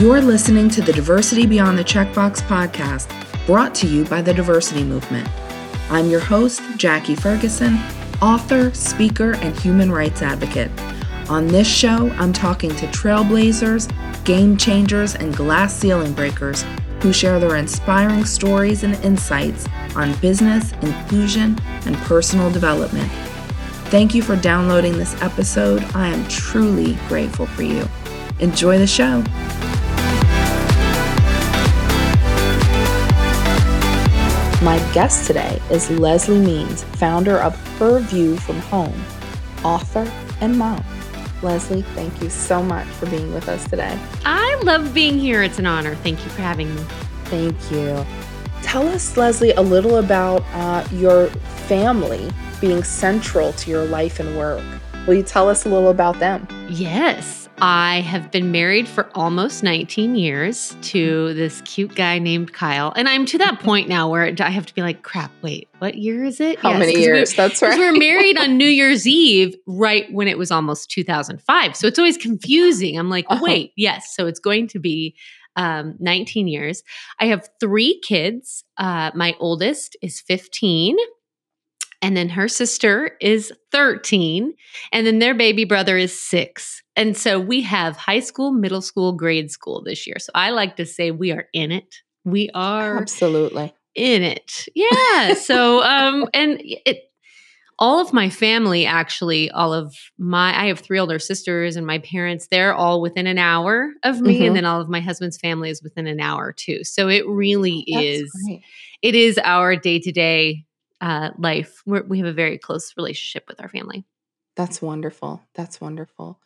You're listening to the Diversity Beyond the Checkbox podcast, brought to you by the Diversity Movement. I'm your host, Jackie Ferguson, author, speaker, and human rights advocate. On this show, I'm talking to trailblazers, game changers, and glass ceiling breakers who share their inspiring stories and insights on business, inclusion, and personal development. Thank you for downloading this episode. I am truly grateful for you. Enjoy the show. My guest today is Leslie Means, founder of Her View from Home, author and mom. Leslie, thank you so much for being with us today. I love being here. It's an honor. Thank you for having me. Thank you. Tell us, Leslie, a little about uh, your family being central to your life and work. Will you tell us a little about them? Yes. I have been married for almost 19 years to this cute guy named Kyle. And I'm to that point now where I have to be like, crap, wait, what year is it? How yes, many years? That's right. We were married on New Year's Eve, right when it was almost 2005. So it's always confusing. I'm like, uh-huh. wait, yes. So it's going to be um, 19 years. I have three kids. Uh, my oldest is 15 and then her sister is 13 and then their baby brother is 6 and so we have high school middle school grade school this year. So i like to say we are in it. We are absolutely. in it. Yeah. So um and it all of my family actually all of my i have three older sisters and my parents. They're all within an hour of me mm-hmm. and then all of my husband's family is within an hour too. So it really That's is great. it is our day-to-day uh, life. We're, we have a very close relationship with our family. That's wonderful. That's wonderful.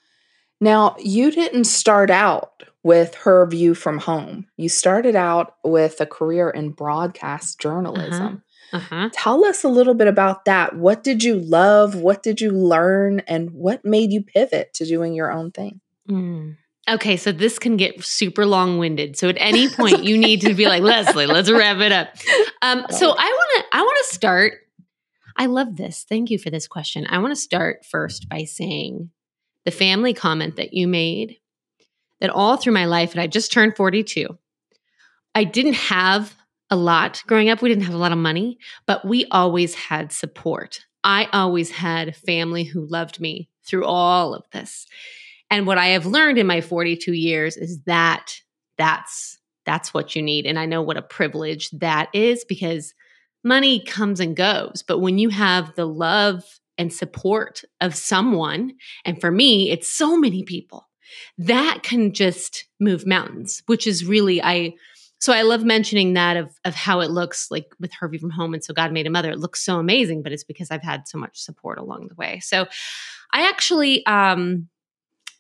Now, you didn't start out with her view from home. You started out with a career in broadcast journalism. Uh-huh. Uh-huh. Tell us a little bit about that. What did you love? What did you learn? And what made you pivot to doing your own thing? Mm. Okay, so this can get super long winded. So at any point, you need to be like Leslie. Let's wrap it up. Um, so I want to. I want to start. I love this. Thank you for this question. I want to start first by saying the family comment that you made. That all through my life, and I just turned forty-two. I didn't have a lot growing up. We didn't have a lot of money, but we always had support. I always had family who loved me through all of this. And what I have learned in my 42 years is that that's that's what you need and I know what a privilege that is because money comes and goes, but when you have the love and support of someone, and for me, it's so many people, that can just move mountains, which is really I so I love mentioning that of of how it looks like with Her View from Home and so God made a mother. It looks so amazing, but it's because I've had so much support along the way. So I actually um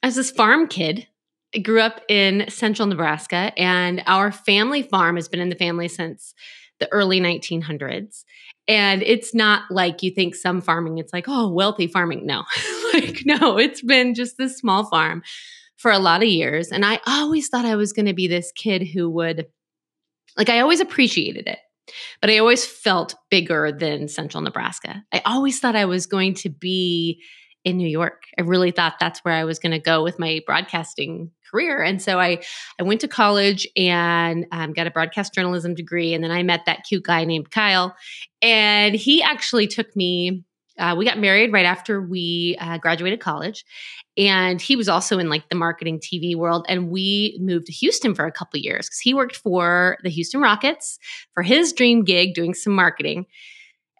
as this farm kid, I grew up in central Nebraska, and our family farm has been in the family since the early 1900s. And it's not like you think some farming, it's like, oh, wealthy farming. No, like, no, it's been just this small farm for a lot of years. And I always thought I was going to be this kid who would, like, I always appreciated it, but I always felt bigger than central Nebraska. I always thought I was going to be in New York. I really thought that's where I was going to go with my broadcasting career. And so I, I went to college and um, got a broadcast journalism degree. And then I met that cute guy named Kyle. And he actually took me, uh, we got married right after we uh, graduated college. And he was also in like the marketing TV world. And we moved to Houston for a couple years because he worked for the Houston Rockets for his dream gig doing some marketing.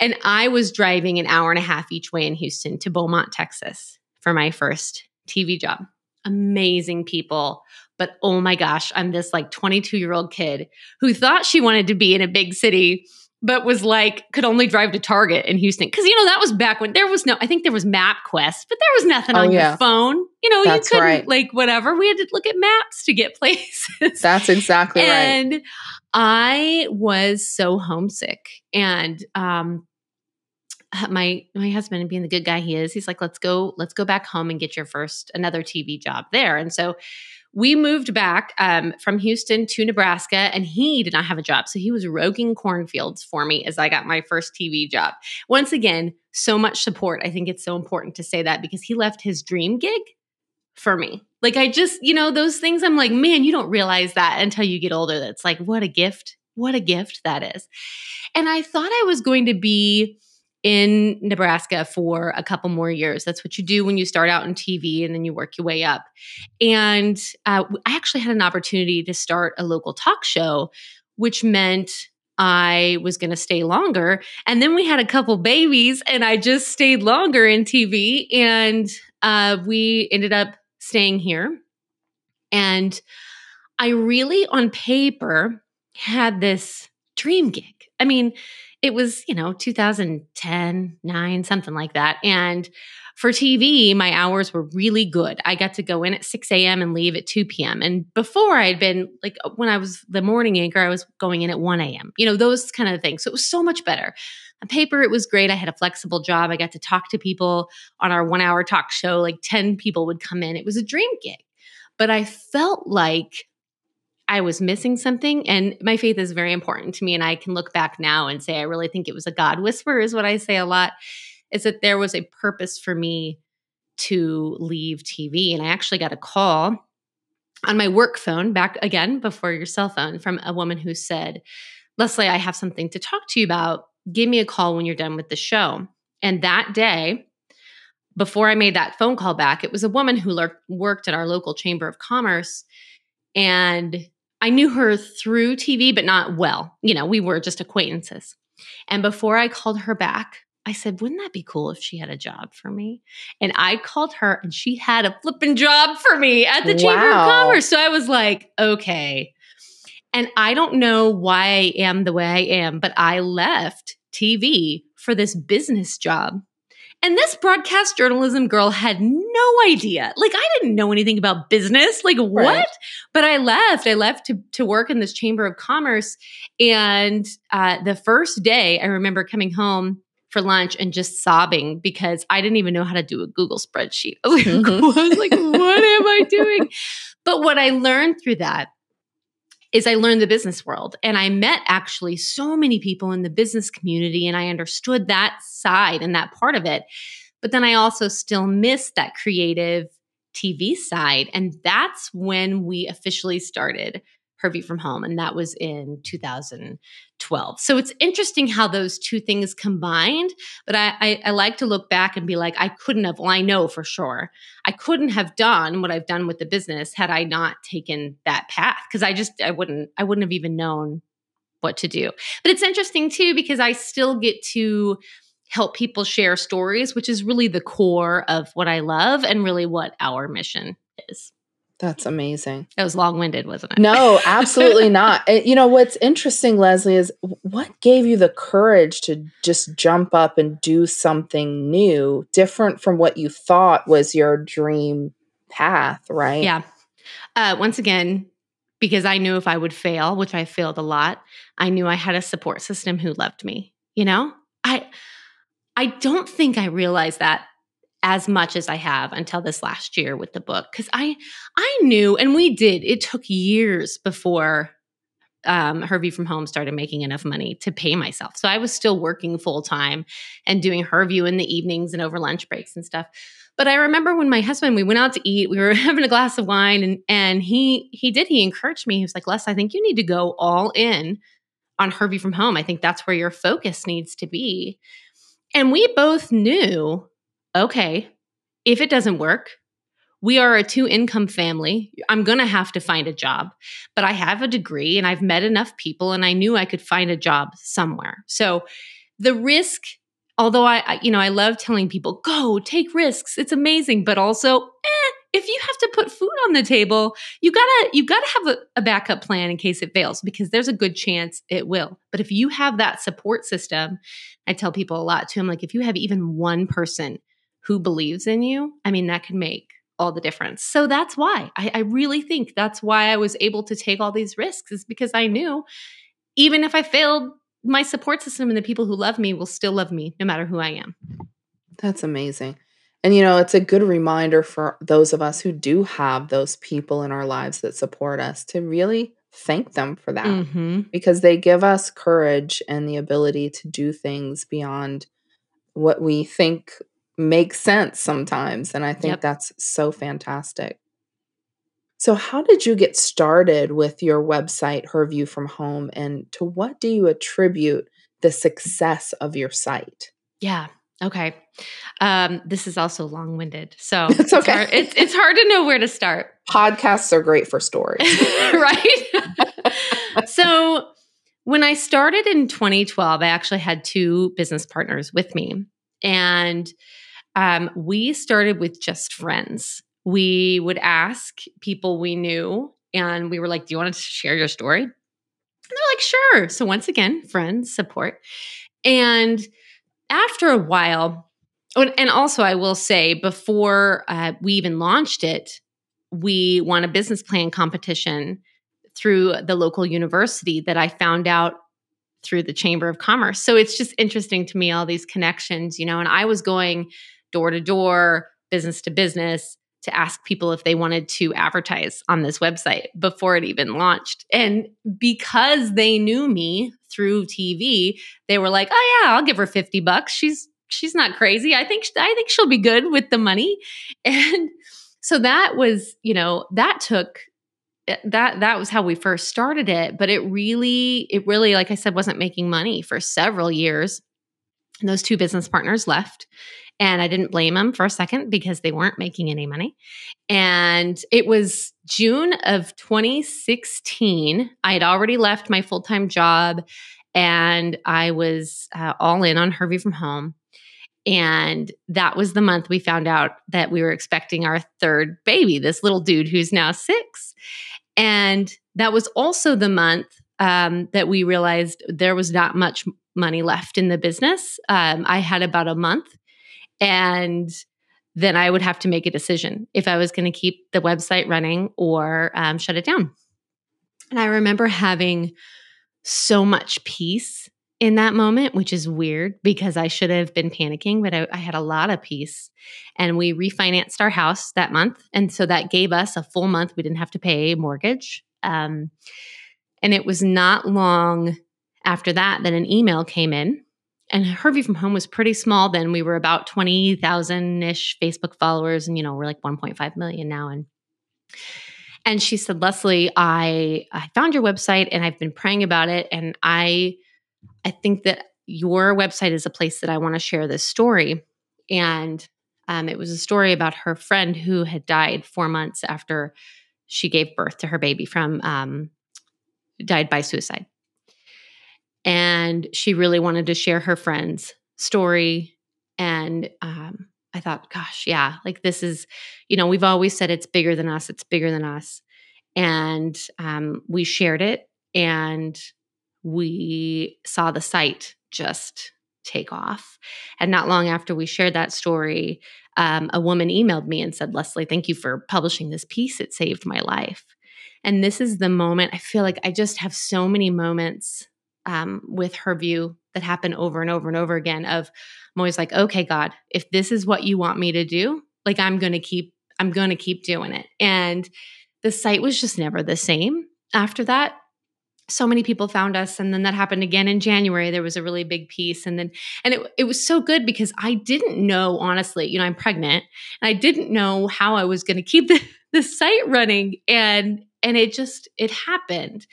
And I was driving an hour and a half each way in Houston to Beaumont, Texas for my first TV job. Amazing people. But oh my gosh, I'm this like 22 year old kid who thought she wanted to be in a big city, but was like, could only drive to Target in Houston. Cause you know, that was back when there was no, I think there was MapQuest, but there was nothing oh, on yeah. your phone. You know, That's you couldn't right. like whatever. We had to look at maps to get places. That's exactly and right. And I was so homesick. And um, my my husband being the good guy he is he's like let's go let's go back home and get your first another tv job there and so we moved back um, from houston to nebraska and he did not have a job so he was roking cornfields for me as i got my first tv job once again so much support i think it's so important to say that because he left his dream gig for me Like I just, you know, those things I'm like, man, you don't realize that until you get older. That's like, what a gift. What a gift that is. And I thought I was going to be in Nebraska for a couple more years. That's what you do when you start out in TV and then you work your way up. And uh, I actually had an opportunity to start a local talk show, which meant I was going to stay longer. And then we had a couple babies, and I just stayed longer in TV. And uh, we ended up staying here. And I really, on paper, had this dream gig. I mean, it was, you know, 2010, 9, something like that. And for TV, my hours were really good. I got to go in at 6 a.m. and leave at 2 p.m. And before I'd been like, uh, when I was the morning anchor, I was going in at 1 a.m., you know, those kind of things. So it was so much better. On paper, it was great. I had a flexible job. I got to talk to people on our one hour talk show. Like 10 people would come in. It was a dream gig. But I felt like I was missing something. And my faith is very important to me. And I can look back now and say, I really think it was a God whisper, is what I say a lot, is that there was a purpose for me to leave TV. And I actually got a call on my work phone back again before your cell phone from a woman who said, Leslie, I have something to talk to you about. Give me a call when you're done with the show. And that day, before I made that phone call back, it was a woman who worked at our local chamber of commerce. And I knew her through TV, but not well. You know, we were just acquaintances. And before I called her back, I said, wouldn't that be cool if she had a job for me? And I called her and she had a flipping job for me at the wow. Chamber of Commerce. So I was like, okay. And I don't know why I am the way I am, but I left TV for this business job and this broadcast journalism girl had no idea. Like, I didn't know anything about business. Like, what? Right. But I left. I left to, to work in this chamber of commerce. And uh, the first day, I remember coming home for lunch and just sobbing because I didn't even know how to do a Google spreadsheet. I was like, what am I doing? But what I learned through that is I learned the business world and I met actually so many people in the business community and I understood that side and that part of it. But then I also still missed that creative TV side. And that's when we officially started her view from home. And that was in 2012. So it's interesting how those two things combined. But I, I, I, like to look back and be like, I couldn't have, well, I know for sure, I couldn't have done what I've done with the business had I not taken that path. Cause I just, I wouldn't, I wouldn't have even known what to do. But it's interesting too, because I still get to help people share stories, which is really the core of what I love and really what our mission is. That's amazing. It was long winded, wasn't it? No, absolutely not. You know, what's interesting, Leslie, is what gave you the courage to just jump up and do something new, different from what you thought was your dream path, right? Yeah. Uh, once again, because I knew if I would fail, which I failed a lot, I knew I had a support system who loved me. You know, I I don't think I realized that as much as I have until this last year with the book because I I knew and we did it took years before um, Her View from Home started making enough money to pay myself. So I was still working full time and doing Her View in the evenings and over lunch breaks and stuff. But I remember when my husband, we went out to eat, we were having a glass of wine, and and he he did he encouraged me. He was like, Les, I think you need to go all in on Her View from Home. I think that's where your focus needs to be. And we both knew okay, if it doesn't work, we are a two income family. I'm going to have to find a job, but I have a degree and I've met enough people and I knew I could find a job somewhere. So the risk, although I, you know, I love telling people, go take risks. It's amazing. But also, eh, if you have to put food on the table, you gotta, you gotta have a, a backup plan in case it fails because there's a good chance it will. But if you have that support system, I tell people a lot too. I'm like, if you have even one person who believes in you, I mean, that can make all the difference. So that's why I, I, really think that's why I was able to take all these risks, is because I knew even if I failed, my support system and the people who love me will still love me no matter who I am. That's amazing. And you know, it's a good reminder for those of us who do have those people in our lives that support us to really thank them for that mm-hmm. because they give us courage and the ability to do things beyond what we think makes sense sometimes. And I think yep. that's so fantastic. So, how did you get started with your website, Her View from Home, and to what do you attribute the success of your site? Yeah. Okay. Um, this is also long winded. So it's okay. It's hard, it's, it's hard to know where to start. Podcasts are great for stories. right. so, when I started in 2012, I actually had two business partners with me. And um, we started with just friends we would ask people we knew and we were like, Do you want to share your story? And they're like, Sure. So, once again, friends, support. And after a while, and also I will say, before uh, we even launched it, we won a business plan competition through the local university that I found out through the Chamber of Commerce. So it's just interesting to me, all these connections, you know, and I was going door to door, business to business, to ask people if they wanted to advertise on this website before it even launched. And because they knew me through TV, they were like, "Oh yeah, I'll give her 50 bucks. She's she's not crazy. I think I think she'll be good with the money." And so that was, you know, that took that that was how we first started it, but it really it really like I said wasn't making money for several years. And those two business partners left and I didn't blame them for a second because they weren't making any money. And it was June of 2016. I had already left my full time job and I was uh, all in on Her View from Home. And that was the month we found out that we were expecting our third baby, this little dude who's now six. And that was also the month um, that we realized there was not much money left in the business. Um, I had about a month and then I would have to make a decision if I was going to keep the website running or um, shut it down. And I remember having so much peace in that moment, which is weird because I should have been panicking, but I, I, had a lot of peace. And we refinanced our house that month. And so that gave us a full month. We didn't have to pay mortgage. Um, and it was not long after that that an email came in and Her View from Home was pretty small then. We were about 20,000 ish Facebook followers, and you know, we're like 1.5 million now. And and she said, Leslie, I I found your website and I've been praying about it. And I I think that your website is a place that I want to share this story. And um, it was a story about her friend who had died four months after she gave birth to her baby from um, died by suicide. And she really wanted to share her friend's story. And um, i thought gosh yeah like this is you know we've always said it's bigger than us it's bigger than us. And um, we shared it. And we saw the site just take off. And not long after we shared that story um, a woman emailed me and said leslie thank you for publishing this piece. It saved my life. And this is the moment i feel like i just have so many moments um, with her view that happen over and over and over again of i'm always like okay god if this is what you want me to do like i'm gonna keep i'm gonna keep doing it. And the site was just never the same after that so many people found us and then that happened again in january there was a really big piece and then and it, it was so good because i didn't know honestly you know i'm pregnant and i didn't know how i was going to keep the, the site running and and it just it happened.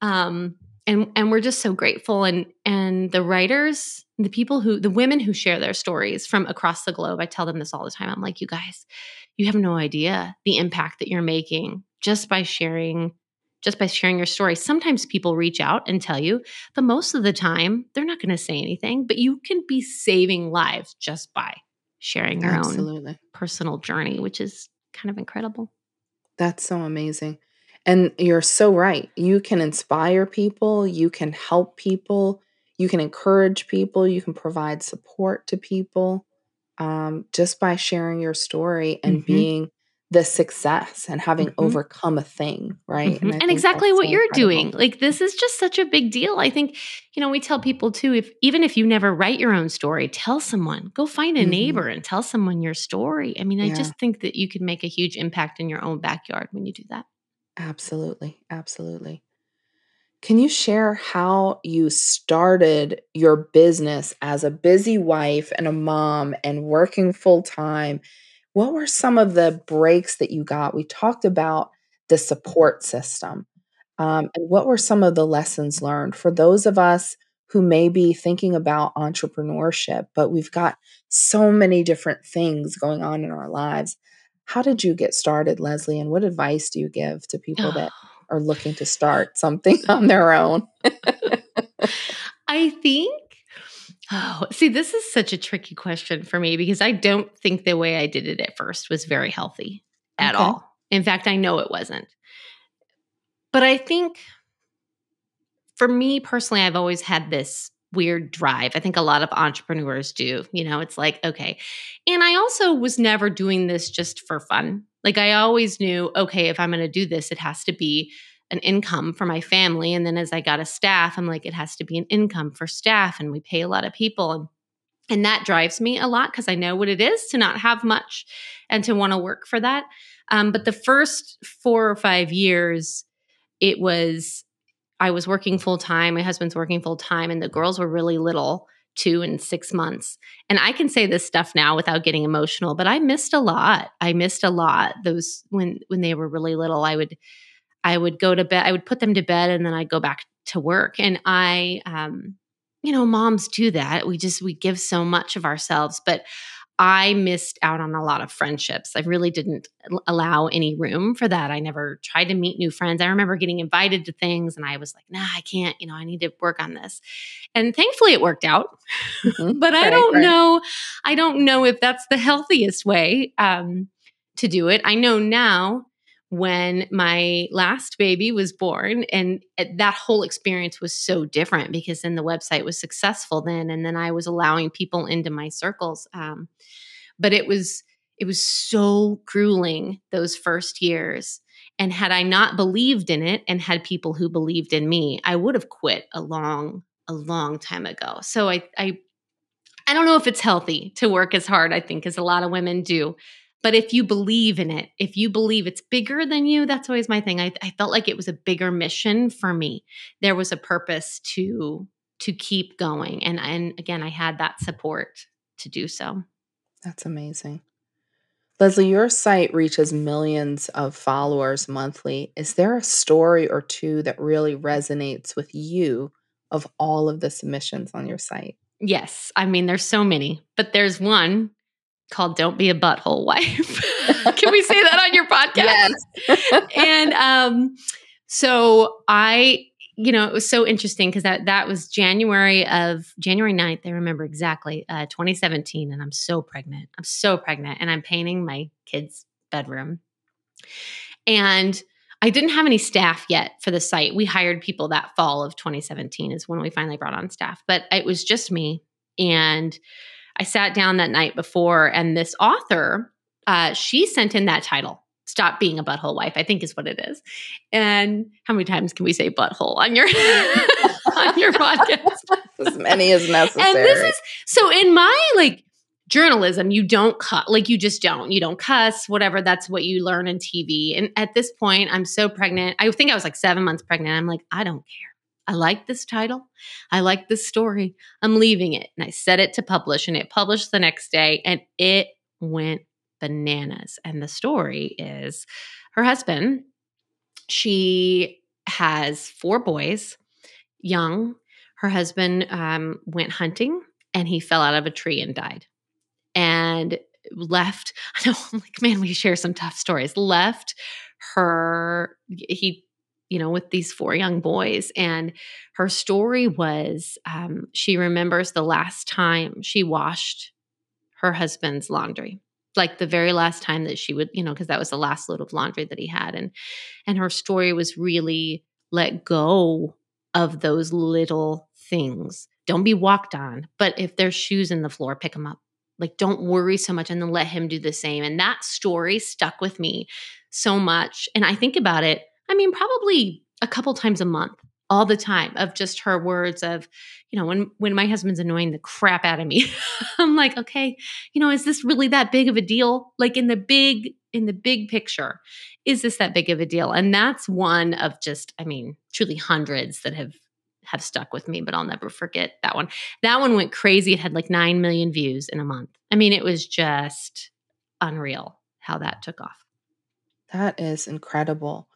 Um and and we're just so grateful and and the writers the people who the women who share their stories from across the globe i tell them this all the time i'm like you guys you have no idea the impact that you're making just by sharing just by sharing your story sometimes people reach out and tell you but most of the time they're not going to say anything but you can be saving lives just by sharing your Absolutely. own personal journey which is kind of incredible that's so amazing and you're so right. You can inspire people, you can help people, you can encourage people, you can provide support to people um, just by sharing your story and mm-hmm. being the success and having mm-hmm. overcome a thing, right? Mm-hmm. And, and exactly what so you're incredible. doing. Like this is just such a big deal. I think, you know, we tell people too if even if you never write your own story, tell someone. Go find a mm-hmm. neighbor and tell someone your story. I mean, I just think that you can make a huge impact in your own backyard when you do that. Absolutely. Absolutely. Can you share how you started your business as a busy wife and a mom and working full time? What were some of the breaks that you got? We talked about the support system. Um, and what were some of the lessons learned for those of us who may be thinking about entrepreneurship, but we've got so many different things going on in our lives? How did you get started, Leslie? And what advice do you give to people that are looking to start something on their own? I think Oh, see, this is such a tricky question for me because I don't think the way I did it at first was very healthy at okay. all. In fact, I know it wasn't. But I think for me personally, I've always had this weird drive. I think a lot of entrepreneurs do. You know, it's like, okay. And I also was never doing this just for fun. Like, I always knew, okay, if I'm going to do this, it has to be an income for my family. And then as I got a staff, I'm like, it has to be an income for staff. And we pay a lot of people. And and that drives me a lot because I know what it is to not have much and to want to work for that. Um, but the first four or five years, it was I was working full time. My husband's working full time, and the girls were really little two and six months. And I can say this stuff now without getting emotional, but I missed a lot. I missed a lot. Those when when they were really little, I would I would go to bed, I would put them to bed and then I'd go back to work. And I, um, you know, moms do that. We just, we give so much of ourselves. But I missed out on a lot of friendships. I really didn't allow any room for that. I never tried to meet new friends. I remember getting invited to things and I was like, nah, I can't, you know, I need to work on this. And thankfully it worked out. Mm-hmm. but I don't right. know, I don't know if that's the healthiest way um, to do it. I know now when my last baby was born and that whole experience was so different because then the website was successful then and then i was allowing people into my circles um, but it was it was so grueling those first years and had i not believed in it and had people who believed in me i would have quit a long a long time ago. So i i i don't know if it's healthy to work as hard i think as a lot of women do but if you believe in it, if you believe it's bigger than you, that's always my thing. I, I felt like it was a bigger mission for me. There was a purpose to to keep going, and and again, I had that support to do so. That's amazing. Leslie, your site reaches millions of followers monthly. Is there a story or two that really resonates with you of all of the submissions on your site? Yes. I mean, there's so many, but there's one called Don't Be a Butthole Wife. Can we say that on your podcast? Yes. and um, so I, you know, it was so interesting because that that was January of January 9th. I remember exactly, uh, 2017. And I'm so pregnant. I'm so pregnant. And I'm painting my kid's bedroom. And I didn't have any staff yet for the site. We hired people that fall of 2017 is when we finally brought on staff, but it was just me. And I sat down that night before, and this author, uh, she sent in that title. Stop being a butthole wife, I think is what it is. And how many times can we say butthole on your on your podcast? as many as necessary. And this is so in my like journalism, you don't cut like you just don't. You don't cuss, whatever. That's what you learn in TV. And at this point, I'm so pregnant. I think I was like seven months pregnant. I'm like, I don't care. I like this title. I like this story. I'm leaving it. And I set it to publish, and it published the next day, and it went bananas. And the story is her husband, she has four boys, young. Her husband um, went hunting and he fell out of a tree and died. And left, I know, I'm like, man, we share some tough stories. Left her, he you know, with these four young boys. And her story was um, she remembers the last time she washed her husband's laundry like the very last time that she would you know because that was the last load of laundry that he had and and her story was really let go of those little things don't be walked on but if there's shoes in the floor pick them up like don't worry so much and then let him do the same and that story stuck with me so much and i think about it I mean, probably a couple times a month, all the time, of just her words of, you know, when when my husband's annoying the crap out of me, I'm like, okay, you know, is this really that big of a deal? Like in the big in the big picture, is this that big of a deal? And that's one of just, I mean, truly hundreds that have have stuck with me, but I'll never forget that one. That one went crazy. It had like 9 million views in a month. I mean, it was just unreal how that took off. That is incredible.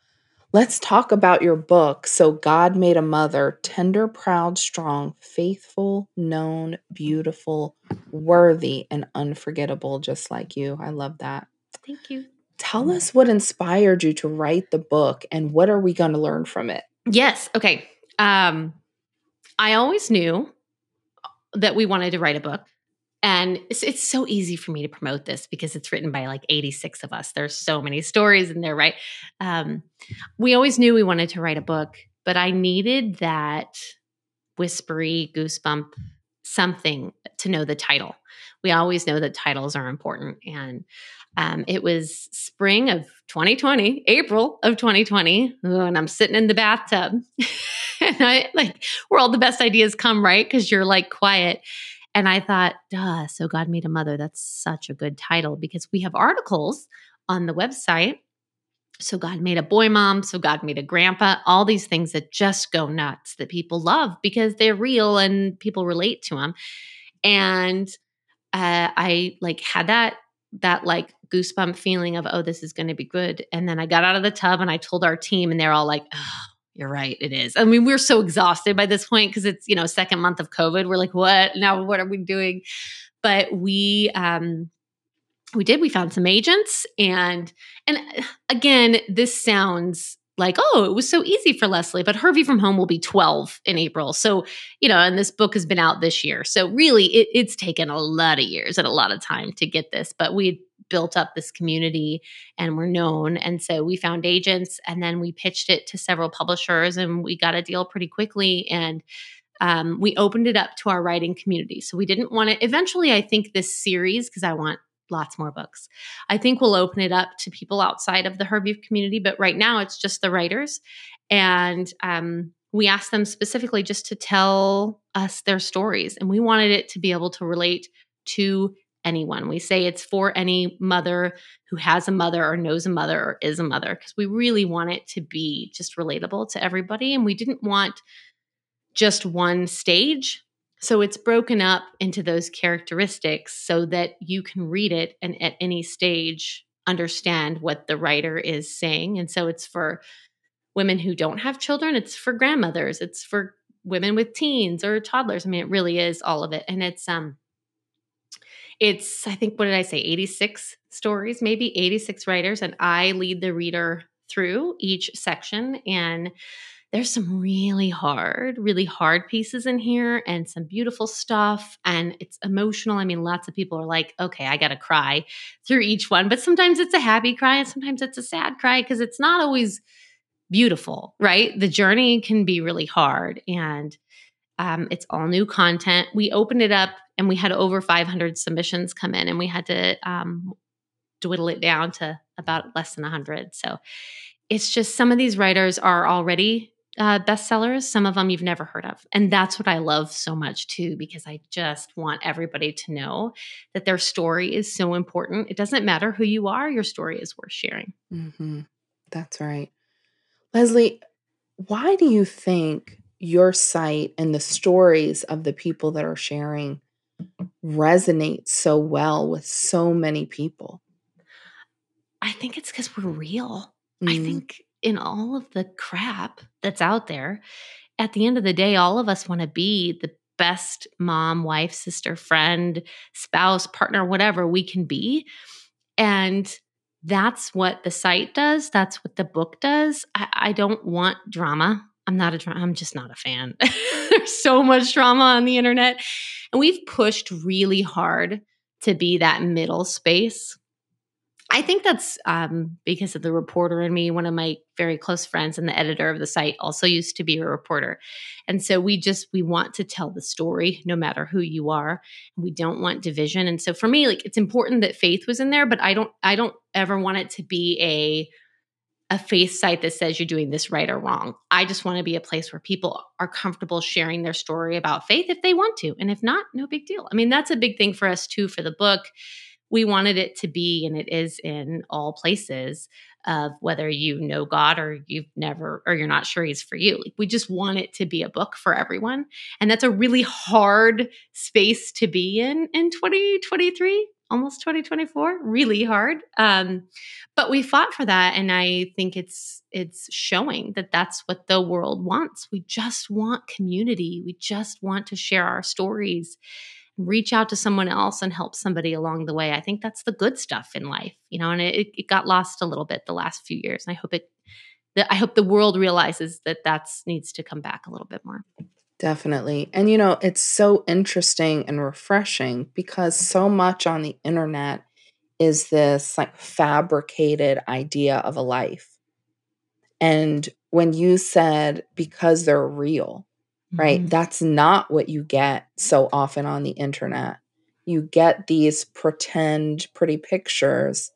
Let's talk about your book. So, God Made a Mother Tender, Proud, Strong, Faithful, Known, Beautiful, Worthy, and Unforgettable, just like you. I love that. Thank you. Tell us what inspired you to write the book and what are we going to learn from it? Yes. Okay. Um, I always knew that we wanted to write a book. And it's, it's, so easy for me to promote this because it's written by like 86 of us. There's so many stories in there, right? Um, we always knew we wanted to write a book, but I needed that whispery goosebump something to know the title. We always know that titles are important. And um, it was spring of 2020, April of 2020, and I'm sitting in the bathtub. and I like where all the best ideas come, right? Because you're like quiet. And I thought, duh, so God made a mother. That's such a good title because we have articles on the website. So God made a boy mom. So God made a grandpa. All these things that just go nuts that people love because they're real and people relate to them. And uh, I like had that that like goosebump feeling of oh this is going to be good and then i got out of the tub and i told our team and they're all like oh, you're right it is i mean we're so exhausted by this point because it's you know second month of covid we're like what now what are we doing but we um we did we found some agents and and uh, again this sounds like, oh, it was so easy for Leslie, but Her View from Home will be 12 in April. So, you know, and this book has been out this year. So, really, it, it's taken a lot of years and a lot of time to get this, but we built up this community and we're known. And so we found agents and then we pitched it to several publishers and we got a deal pretty quickly. And um, we opened it up to our writing community. So we didn't want to, eventually, I think this series, because I want lots more books. I think we'll open it up to people outside of the Her View community, but right now it's just the writers. And um, we asked them specifically just to tell us their stories. And we wanted it to be able to relate to anyone. We say it's for any mother who has a mother or knows a mother or is a mother, because we really want it to be just relatable to everybody. And we didn't want just one stage so it's broken up into those characteristics so that you can read it and at any stage understand what the writer is saying. And so it's for women who don't have children, it's for grandmothers, it's for women with teens or toddlers. I mean, it really is all of it. And it's um it's I think what did I say 86 stories, maybe 86 writers and I lead the reader through each section and there's some really hard, really hard pieces in here and some beautiful stuff. And it's emotional. I mean, lots of people are like, okay, I got to cry through each one. But sometimes it's a happy cry and sometimes it's a sad cry because it's not always beautiful, right? The journey can be really hard. And um, it's all new content. We opened it up and we had over 500 submissions come in and we had to um, dwindle it down to about less than 100. So it's just some of these writers are already uh, bestsellers. Some of them you've never heard of. And that's what I love so much too, because I just want everybody to know that their story is so important. It doesn't matter who you are, your story is worth sharing. Mm-hmm. That's right. Leslie, why do you think your site and the stories of the people that are sharing resonate so well with so many people? I think it's because we're real. Mm. I think in all of the crap that's out there, at the end of the day, all of us want to be the best mom, wife, sister, friend, spouse, partner, whatever we can be. And that's what the site does. That's what the book does. I, I don't want drama. I'm not a drama. I'm just not a fan. There's so much drama on the internet. And we've pushed really hard to be that middle space I think that's um, because of the reporter and me. One of my very close friends and the editor of the site also used to be a reporter, and so we just we want to tell the story no matter who you are. We don't want division, and so for me, like it's important that faith was in there, but I don't I don't ever want it to be a a faith site that says you're doing this right or wrong. I just want to be a place where people are comfortable sharing their story about faith if they want to, and if not, no big deal. I mean, that's a big thing for us too for the book we wanted it to be, and it is in all places of whether you know God or you've never, or you're not sure He's for you. Like we just want it to be a book for everyone. And that's a really hard space to be in in 2023. Almost 2024 really hard um, but we fought for that and i think it's it's showing that that's what the world wants. We just want community. We just want to share our stories reach out to someone else and help somebody along the way. I think that's the good stuff in life you know and it, it got lost a little bit the last few years and i hope it that i hope the world realizes that that's needs to come back a little bit more Definitely. And you know, it's so interesting and refreshing because so much on the internet is this like fabricated idea of a life. And when you said because they're real, right? Mhm. That's not what you get so often on the internet. You get these pretend pretty pictures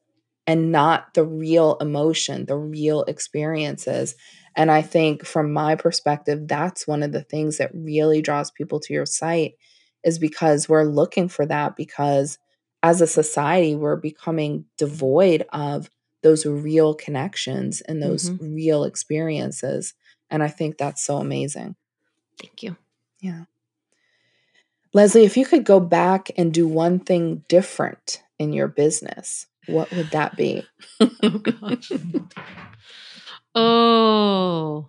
and not the real emotion, the real experiences. And I think from my perspective, that's one of the things that really draws people to your site is because we're looking for that because as a society, we're becoming devoid of those real connections and those Mhm. real experiences. And I think that's so amazing. thank you Yeah. Leslie, if you could go back and do one thing different in your business, what would that be? oh gosh oh.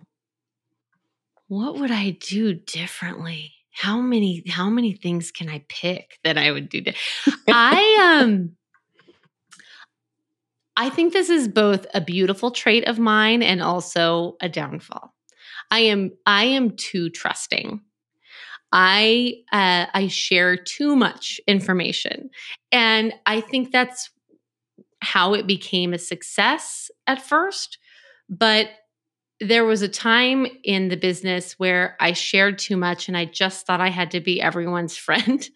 What would i do differently? How many how many things can i pick that i would do di- i um i think this is both a beautiful trait of mine and also a downfall. I am i am too trusting. I uh, i share too much information. And i think that's how it became a success at first but there was a time in the business where I shared too much and I just thought I had to be everyone's friend.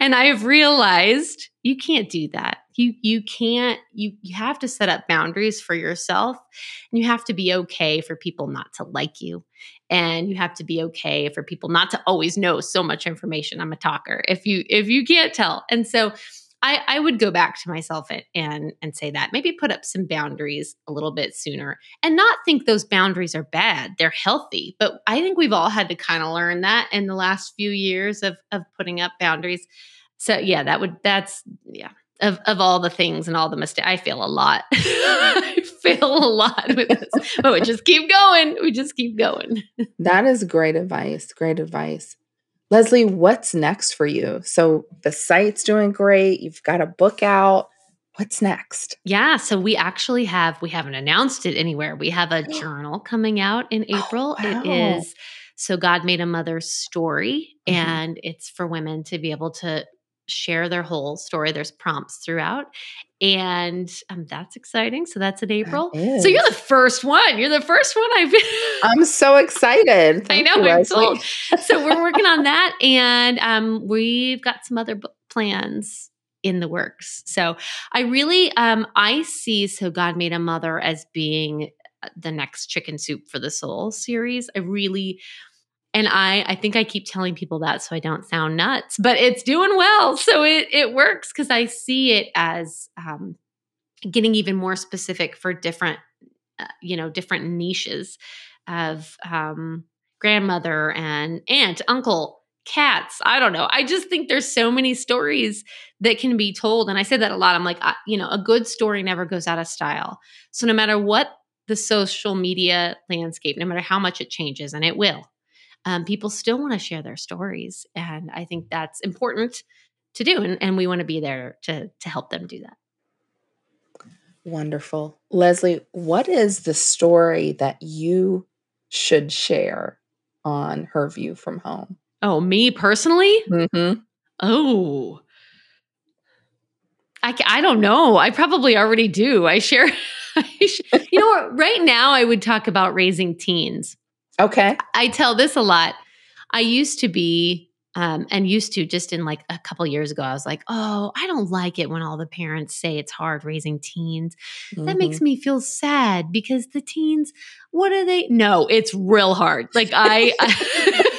and I've realized you can't do that. You you can't you you have to set up boundaries for yourself and you have to be okay for people not to like you. And you have to be okay for people not to always know so much information. I'm a talker. If you if you can't tell. And so I, I would go back to myself and, and and say that. Maybe put up some boundaries a little bit sooner and not think those boundaries are bad. They're healthy. But i think we've all had to kind of learn that in the last few years of of putting up boundaries. So yeah that would that's yeah of of all the things and all the mistakes i fail a lot. I fail a lot with this. But we just keep going. We just keep going. That is great advice. Great advice. Leslie, what's next for you? So the site's doing great. You've got a book out. What's next? Yeah, so we actually have we haven't announced it anywhere. We have a journal coming out in Oh, April. wow. It is so God made a mother's story Mhm. and it's for women to be able to share their whole story. There's prompts throughout. And um, that's exciting. So that's in April. That So you're the first one. You're the first one I've been. I'm so excited. I know, you, I'm told. so we're working on that and um, we've got some other plans in the works so i really um, i see so god made a mother as being uh, the next chicken soup for the soul series i really and i i think i keep telling people that so i don't sound nuts but it's doing well. So it it works because i see it as um, getting even more specific for different uh, you know different niches of um, grandmother and aunt uncle cats. I don't know. I just think there's so many stories that can be told. And i say that a lot. I'm like I, you know a good story never goes out of style. So no matter what the social media landscape no matter how much it changes and it will um, people still want to share their stories and i think that's important to do and, and we want to be there to to help them do that Wonderful. Leslie, what is the story that you should share on Her View from Home? oh me personally Mm-hmm. Oh, I, I don't know. I probably already do. I share, I sh- you know what? Right now, I would talk about raising teens. Okay. I tell this a lot. I used to be, um, and used to just in like a couple years ago, I was like, oh, I don't like it when all the parents say it's hard raising teens. That makes me feel sad because the teens, what are they? No, it's real hard. Like I, I,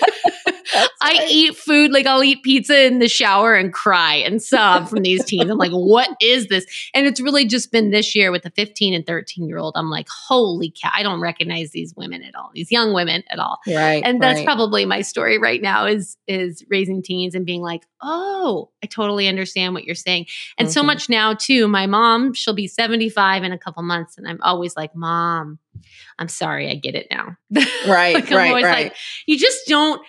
I eat food like I'll eat pizza in the shower and cry and sob from these teens. I'm like, what is this? And it's really just been this year with the 15 and 13 year old. I'm like, holy cow! I don't recognize these women at all, these young women at all. Right. And that's right. probably my story right now is is raising teens and being like, oh, I totally understand what you're saying. And so Mhm. much now too. My mom, she'll be 75 in a couple months, and I'm always like, mom, I'm sorry, I get it now. right. Like, right. Right. like, you just don't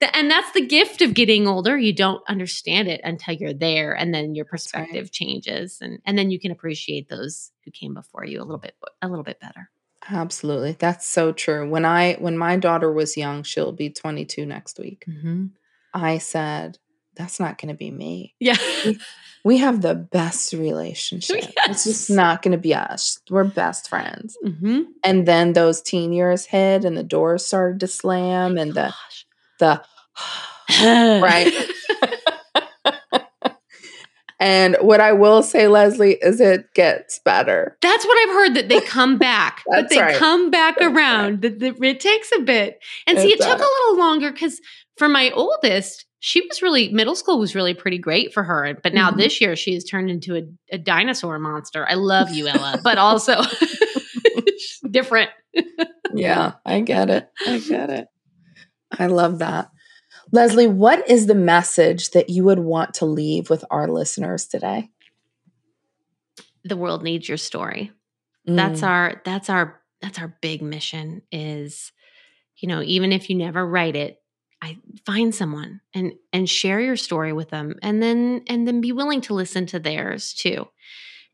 th- and that's the gift of getting older you don't understand it until you're there and then your right. perspective changes and and then you can appreciate those who came before you a little bit a little bit better Absolutely. That's so true. When I when my daughter was young, she'll be 22 next week. mm-hmm. I said, that's not going to be me. yeah We have the best relationship. It's just not going to be us. We're best friends. mm-hmm. And then those teen years hit and the doors started to slam and the the right. and what I will say, Leslie, is it gets better. That's what I've heard that they come back, but they right. come back That's right. around. That that it takes a bit. And see, It took a little longer because for my oldest, she was really middle school was really pretty great for her. But now Mhm. this year she has turned into a, a dinosaur monster. I love you, Ella, but also different. Yeah, I get it. I get it. I love that. Leslie, what is the message that you would want to leave with our listeners today? The world needs your story. That's Mm, our that's our that's our big mission is you know even if you never write it i find someone and and share your story with them and then and then be willing to listen to theirs too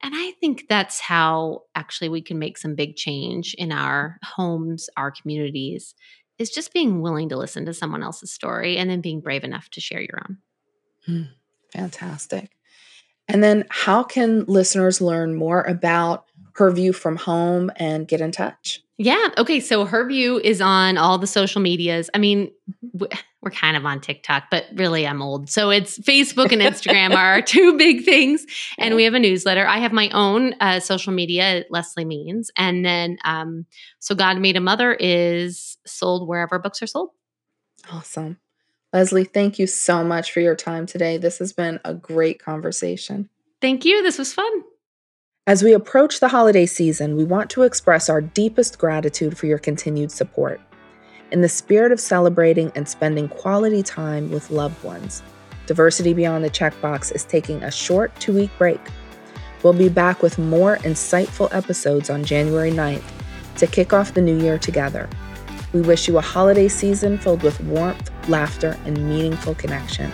and i think that's how actually we can make some big change in our homes our communities is just being willing to listen to someone else's story and then being brave enough to share your own hmm, fantastic. And then how can listeners learn more about her view from home and get in touch? Yeah. Okay. So her view is on all the social medias. I mean, mm-hmm. w- we're kind of on TikTok, but really I'm old. So it's Facebook and Instagram are our two big things. And we have a newsletter. I have my own uh, social media, Leslie Means. And then, um, So God Made a Mother is sold wherever books are sold. Awesome. Leslie, thank you so much for your time today. This has been a great conversation. Thank you. This was fun. As we approach the holiday season, we want to express our deepest gratitude for your continued support. In the spirit of celebrating and spending quality time with loved ones, Diversity Beyond the Checkbox is taking a short two week break. We'll be back with more insightful episodes on January 9th to kick off the new year together. We wish you a holiday season filled with warmth, laughter, and meaningful connection.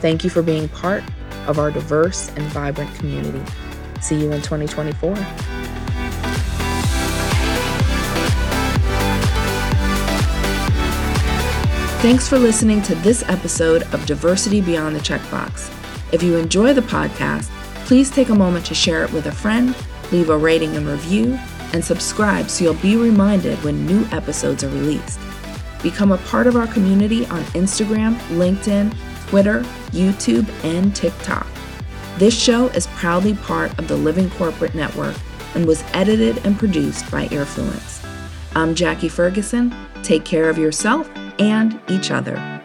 Thank you for being part of our diverse and vibrant community. See you in 2024. Thanks for listening to this episode of Diversity Beyond the Checkbox. If you enjoy the podcast, please take a moment to share it with a friend, leave a rating and review, and subscribe so you'll be reminded when new episodes are released. Become a part of our community on Instagram, LinkedIn, Twitter, YouTube, and TikTok. This show is proudly part of the Living Corporate Network and was edited and produced by Earfluence. I'm Jackie Ferguson. Take care of yourself and each other.